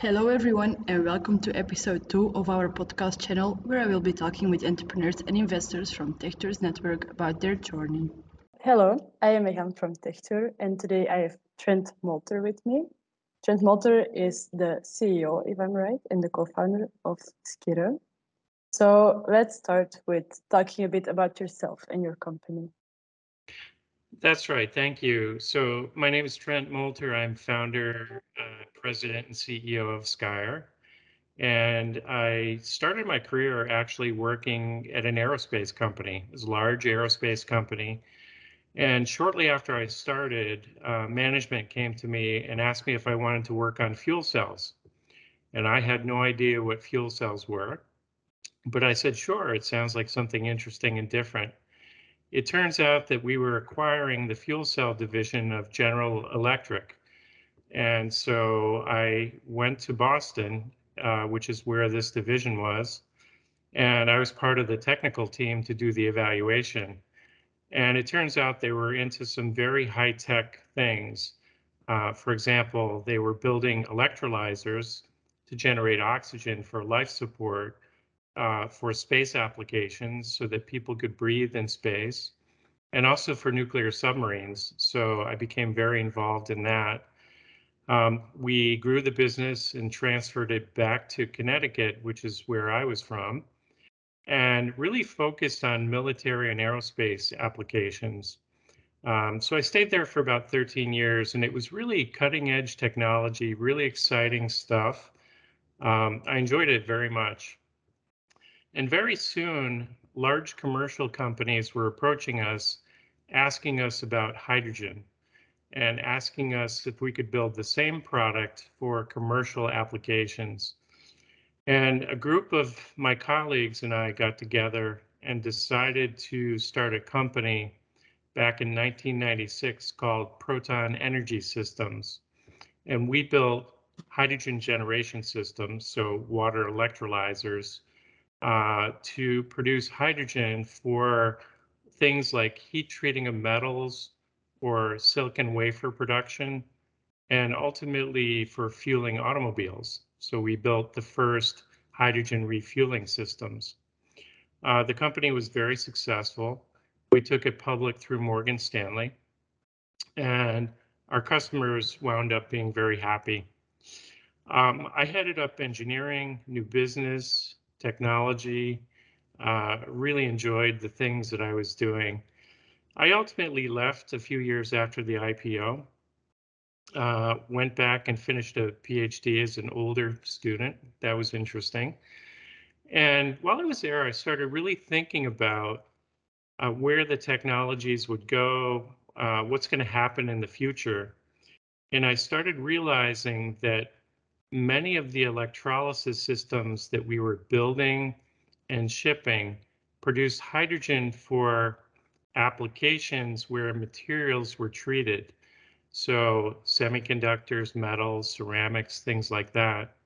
Hello, everyone, and welcome to episode two of our podcast channel, where I will be talking with entrepreneurs and investors from Tech Tour's Network about their journey. Hello, I am Megan from Tech Tour, and today I have Trent Molter with me. Trent Molter is the CEO, if I'm right, and the co founder of Skyre. So let's start with talking a bit about yourself and your company. That's right. Thank you. So my name is Trent Molter. I'm founder, uh, president, and CEO of Skyre. And I started my career actually working at an aerospace company. It was a large aerospace company. And shortly after I started, uh, management came to me and asked me if I wanted to work on fuel cells. And I had no idea what fuel cells were. But I said, sure, it sounds like something interesting and different. It turns out that we were acquiring the fuel cell division of General Electric. And so I went to Boston, uh, which is where this division was. And I was part of the technical team to do the evaluation. And it turns out they were into some very high tech things. Uh, for example, they were building electrolyzers to generate oxygen for life support uh, for space applications so that people could breathe in space and also for nuclear submarines. So I became very involved in that. Um, we grew the business and transferred it back to Connecticut, which is where I was from, and really focused on military and aerospace applications. Um, so I stayed there for about 13 years, and it was really cutting edge technology, really exciting stuff. Um, I enjoyed it very much. And very soon, large commercial companies were approaching us, asking us about hydrogen and asking us if we could build the same product for commercial applications. And a group of my colleagues and I got together and decided to start a company back in 1996 called Proton Energy Systems. And we built hydrogen generation systems, so water electrolyzers, uh, to produce hydrogen for things like heat treating of metals or silicon wafer production, and ultimately for fueling automobiles. So we built the first hydrogen refueling systems. Uh, the company was very successful. We took it public through Morgan Stanley, and our customers wound up being very happy. Um, I headed up engineering, new business, technology. Uh, really enjoyed the things that I was doing. I ultimately left a few years after the IPO. Uh, went back and finished a PhD as an older student. That was interesting. And while I was there, I started really thinking about uh, where the technologies would go, uh, what's going to happen in the future. And I started realizing that many of the electrolysis systems that we were building and shipping produced hydrogen for applications where materials were treated. So semiconductors, metals, ceramics, things like that.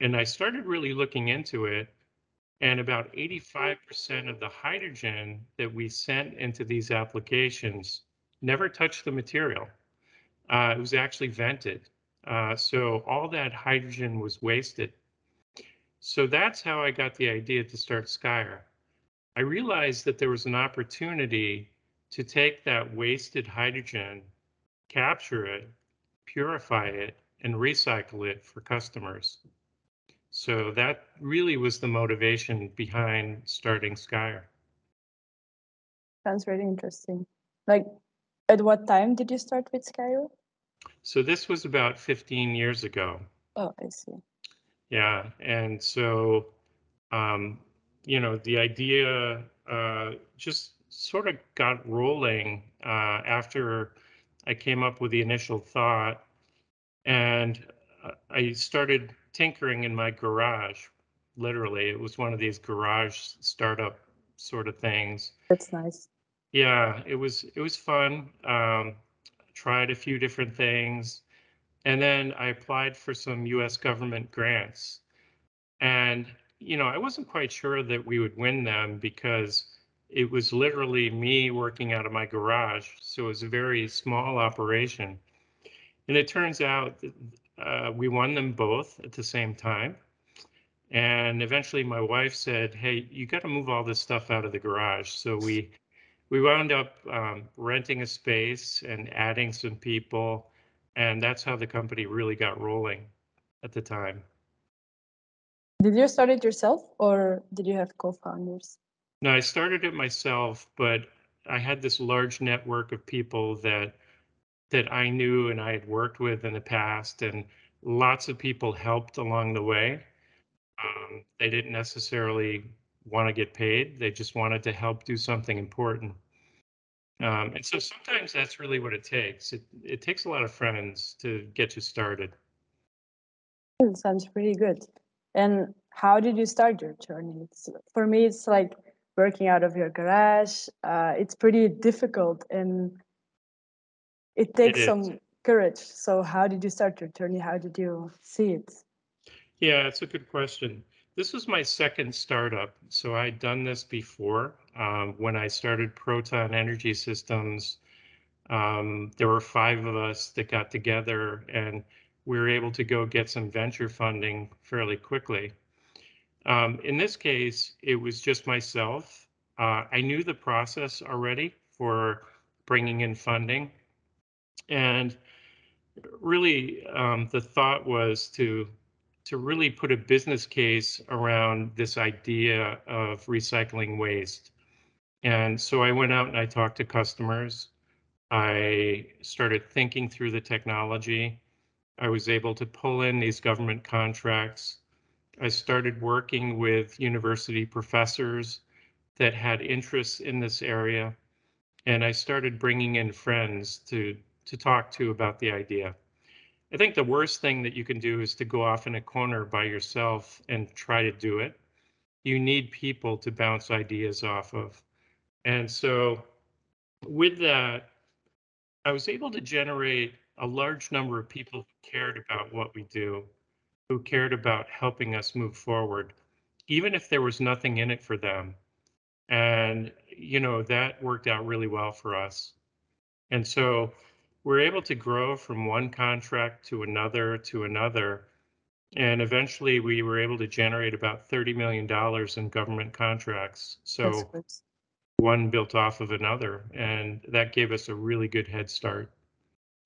And I started really looking into it. And about 85% of the hydrogen that we sent into these applications never touched the material. Uh, it was actually vented. Uh, so all that hydrogen was wasted. So that's how I got the idea to start Skyre. I realized that there was an opportunity to take that wasted hydrogen, capture it, purify it, and recycle it for customers. So that really was the motivation behind starting Skyre. Sounds really interesting. Like, at what time did you start with Skyre? So this was about 15 years ago. Oh, I see. Yeah, and so, um, you know, the idea uh, just sort of got rolling uh, after I came up with the initial thought, and uh, I started tinkering in my garage. Literally, it was one of these garage startup sort of things. That's nice. Yeah, it was it was fun. Um, tried a few different things. And then I applied for some US government grants. And, you know, I wasn't quite sure that we would win them because it was literally me working out of my garage. So it was a very small operation. And it turns out that uh, we won them both at the same time. And eventually my wife said, hey, you got to move all this stuff out of the garage. So we we wound up um, renting a space and adding some people. And that's how the company really got rolling at the time. Did you start it yourself or did you have co-founders? No, I started it myself, but I had this large network of people that that I knew and I had worked with in the past, and lots of people helped along the way. Um, they didn't necessarily want to get paid; they just wanted to help do something important. Um, and so sometimes that's really what it takes. It it takes a lot of friends to get you started. It sounds pretty good. And how did you start your journey? It's, for me, it's like working out of your garage. Uh, it's pretty difficult and it takes It some courage. So, how did you start your journey? How did you see it? Yeah, it's a good question. This was my second startup. So I'd done this before. Um, when I started Proton Energy Systems, um, there were five of us that got together and we were able to go get some venture funding fairly quickly. Um, in this case, it was just myself. Uh, I knew the process already for bringing in funding. And really, um, the thought was to to really put a business case around this idea of recycling waste. And so I went out and I talked to customers. I started thinking through the technology. I was able to pull in these government contracts. I started working with university professors that had interests in this area. And I started bringing in friends to, to talk to about the idea. I think the worst thing that you can do is to go off in a corner by yourself and try to do it. You need people to bounce ideas off of. And so with that, I was able to generate a large number of people who cared about what we do, who cared about helping us move forward, even if there was nothing in it for them. And, you know, that worked out really well for us. And so we're able to grow from one contract to another to another. And eventually we were able to generate about $30 million in government contracts. So one built off of another, and that gave us a really good head start.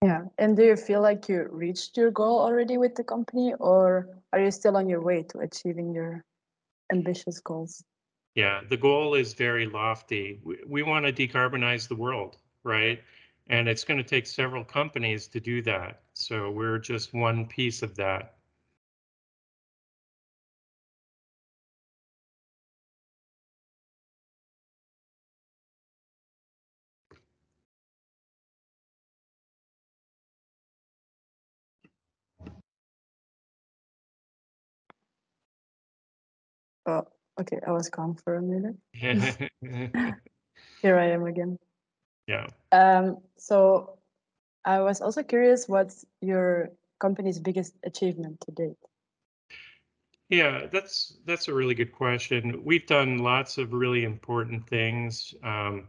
Yeah. And do you feel like you reached your goal already with the company, or are you still on your way to achieving your ambitious goals? Yeah, the goal is very lofty. We, we want to decarbonize the world, right? And it's going to take several companies to do that. So we're just one piece of that. Oh, okay. I was gone for a minute. Here I am again. Um, so I was also curious what's your company's biggest achievement to date? Yeah, that's that's a really good question. We've done lots of really important things. Um,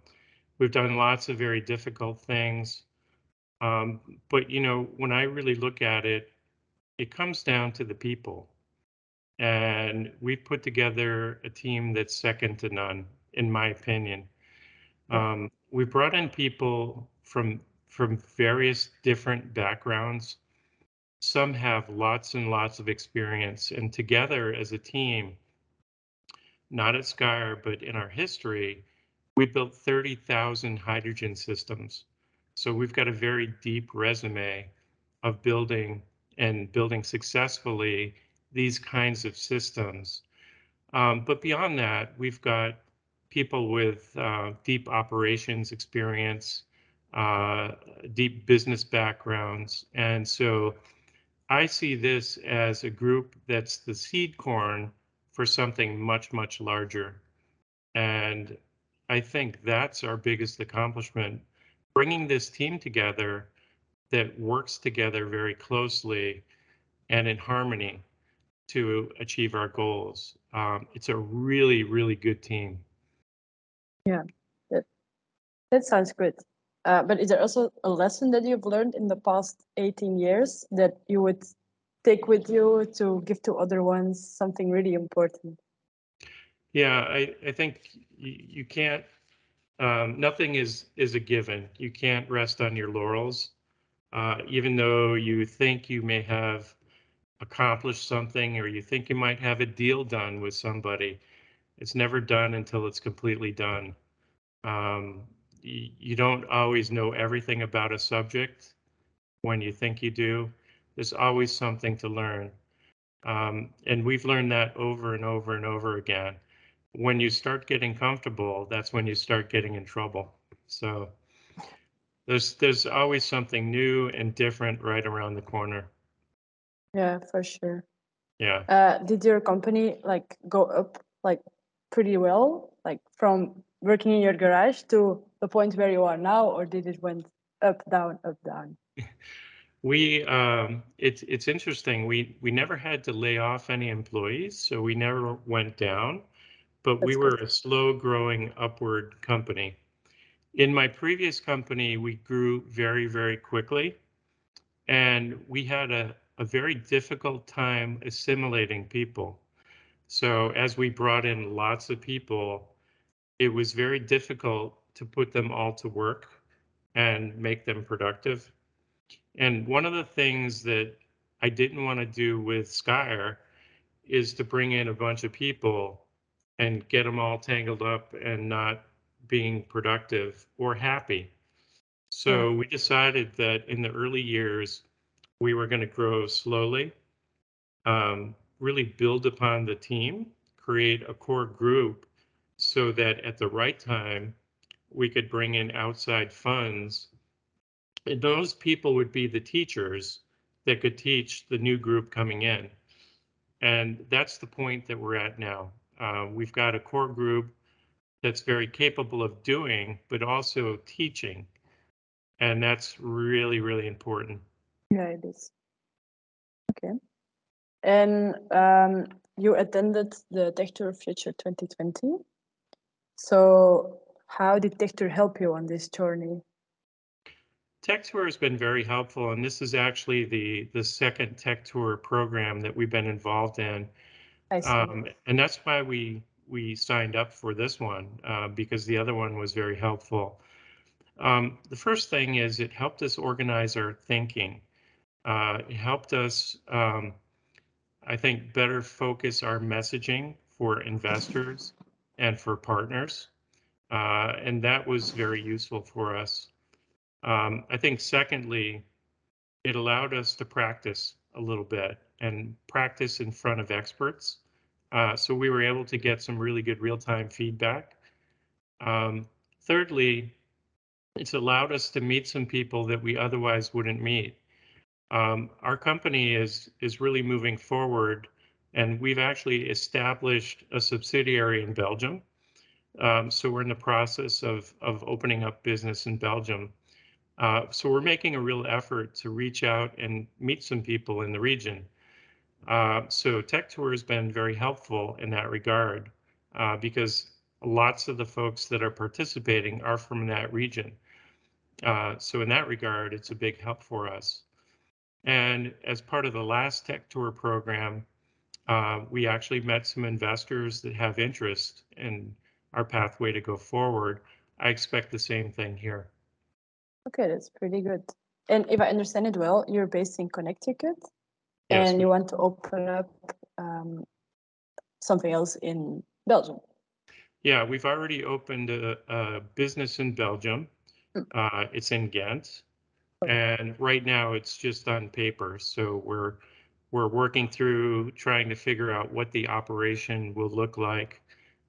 we've done lots of very difficult things. Um, but you know, when I really look at it, it comes down to the people. And we've put together a team that's second to none, in my opinion. Yeah. Um, we brought in people from from various different backgrounds. Some have lots and lots of experience, and together as a team, not at Skyre, but in our history, we built 30,000 hydrogen systems. So we've got a very deep resume of building and building successfully these kinds of systems. Um, but beyond that, we've got people with uh, deep operations experience, uh, deep business backgrounds. And so I see this as a group that's the seed corn for something much, much larger. And I think that's our biggest accomplishment, bringing this team together that works together very closely and in harmony to achieve our goals. Um, it's a really, really good team. That sounds good. Uh, but is there also a lesson that you've learned in the past 18 years that you would take with you to give to other ones? Something really important. Yeah, I, I think you, you can't, um, nothing is, is a given. You can't rest on your laurels. Uh, even though you think you may have accomplished something or you think you might have a deal done with somebody, it's never done until it's completely done. Um, you, you don't always know everything about a subject when you think you do. There's always something to learn. Um, and we've learned that over and over and over again. When you start getting comfortable, that's when you start getting in trouble. So there's there's always something new and different right around the corner. Yeah, for sure. Yeah. Uh, did your company like go up like pretty well, like from working in your garage to the point where you are now, or did it went up, down, up, down? We um, it's it's interesting. We we never had to lay off any employees, so we never went down, but we were good. a slow growing upward company. In my previous company, we grew very very quickly, and we had a a very difficult time assimilating people. So as we brought in lots of people, it was very difficult to put them all to work and make them productive. And one of the things that I didn't want to do with Skyre is to bring in a bunch of people and get them all tangled up and not being productive or happy. So we decided that in the early years, we were going to grow slowly, um, really build upon the team, create a core group so that at the right time, we could bring in outside funds and those people would be the teachers that could teach the new group coming in. And that's the point that we're at now. Uh, we've got a core group that's very capable of doing, but also teaching. And that's really, really important. Yeah, it is. Okay. And um, you attended the Tech Tour Future 2020. So how did Tech Tour help you on this journey? Tech Tour has been very helpful, and this is actually the the second Tech Tour program that we've been involved in. I see. Um, and that's why we we signed up for this one uh, because the other one was very helpful. Um, the first thing is it helped us organize our thinking. Uh, it helped us, um, I think, better focus our messaging for investors and for partners. Uh, and that was very useful for us. Um, I think secondly, it allowed us to practice a little bit and practice in front of experts. Uh, so we were able to get some really good real-time feedback. Um, thirdly, it's allowed us to meet some people that we otherwise wouldn't meet. Um, our company is is really moving forward, and we've actually established a subsidiary in Belgium. Um, so we're in the process of of opening up business in Belgium. Uh, so we're making a real effort to reach out and meet some people in the region. Uh, so Tech Tour has been very helpful in that regard uh, because lots of the folks that are participating are from that region. Uh, so in that regard, it's a big help for us. And as part of the last Tech Tour program, uh, we actually met some investors that have interest in our pathway to go forward. I expect the same thing here. Okay, that's pretty good. And if I understand it well, you're based in Connecticut Yes, and you want to open up um, something else in Belgium. Yeah, we've already opened a, a business in Belgium. Mm. Uh, it's in Ghent, and right now it's just on paper. So we're we're working through trying to figure out what the operation will look like.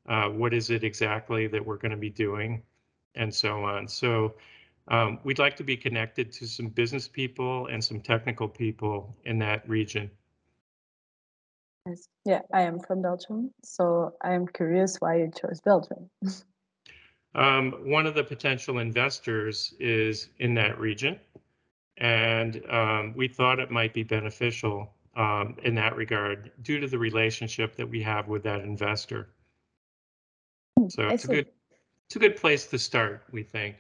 Uh, what is it exactly that we're going to be doing, and so on. So um, we'd like to be connected to some business people and some technical people in that region. Yeah, I am from Belgium, so I am curious why you chose Belgium. Um, one of the potential investors is in that region, and um, we thought it might be beneficial um, in that regard due to the relationship that we have with that investor. So it's a good, it's a good place to start, we think.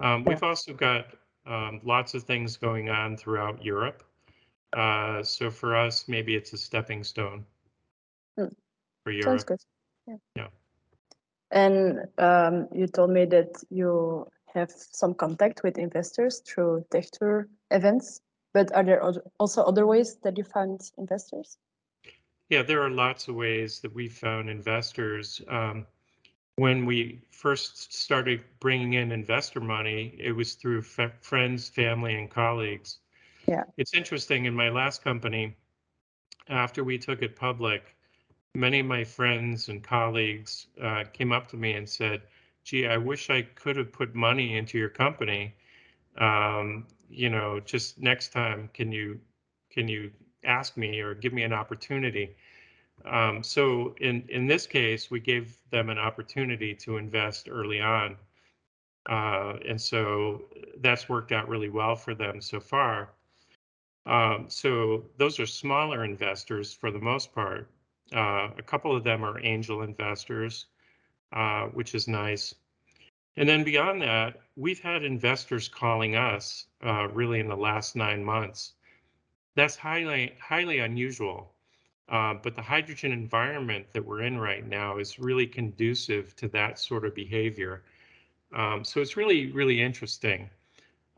Um, we've also got um, lots of things going on throughout Europe. Uh, so for us, maybe it's a stepping stone Hmm. for Sounds Europe. good. Yeah. Yeah. And um, you told me that you have some contact with investors through tech tour events, but are there also other ways that you found investors? Yeah, there are lots of ways that we found investors. Um, when we first started bringing in investor money, it was through f- friends, family, and colleagues. Yeah. It's interesting. In my last company, after we took it public, many of my friends and colleagues uh, came up to me and said, "Gee, I wish I could have put money into your company. Um, you know, just next time, can you can you ask me or give me an opportunity?" Um, so in in this case, we gave them an opportunity to invest early on, uh, and so that's worked out really well for them so far. Um, so those are smaller investors for the most part. Uh, a couple of them are angel investors, uh, which is nice. And then beyond that, we've had investors calling us uh, really in the last nine months. That's highly highly unusual. Uh, but the hydrogen environment that we're in right now is really conducive to that sort of behavior. Um, so it's really, really interesting.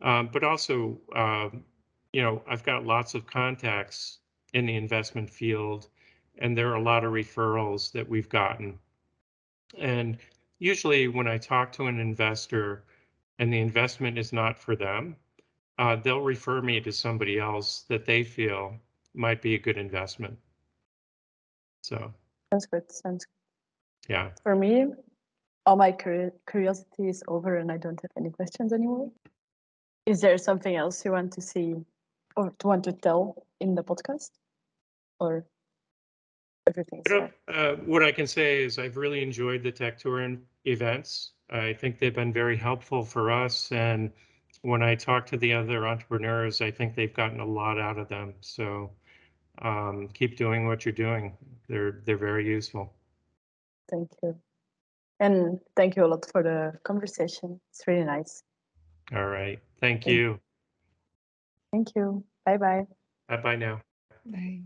Um, but also, um, you know, I've got lots of contacts in the investment field, and there are a lot of referrals that we've gotten. And usually, when I talk to an investor and the investment is not for them, uh, they'll refer me to somebody else that they feel might be a good investment. So, Sounds good. Sounds good. yeah. For me, all my curi- curiosity is over and I don't have any questions anymore. Is there something else you want to see or to want to tell in the podcast? Or everything's I don't- there? uh, what I can say is I've really enjoyed the Tech Tour in- events. I think they've been very helpful for us. And when I talk to the other entrepreneurs, I think they've gotten a lot out of them. So um, keep doing what you're doing. They're they're very useful. Thank you. And thank you a lot for the conversation. It's really nice. All right. Thank Thank- you. Thank you. Bye bye. Bye bye now. Bye.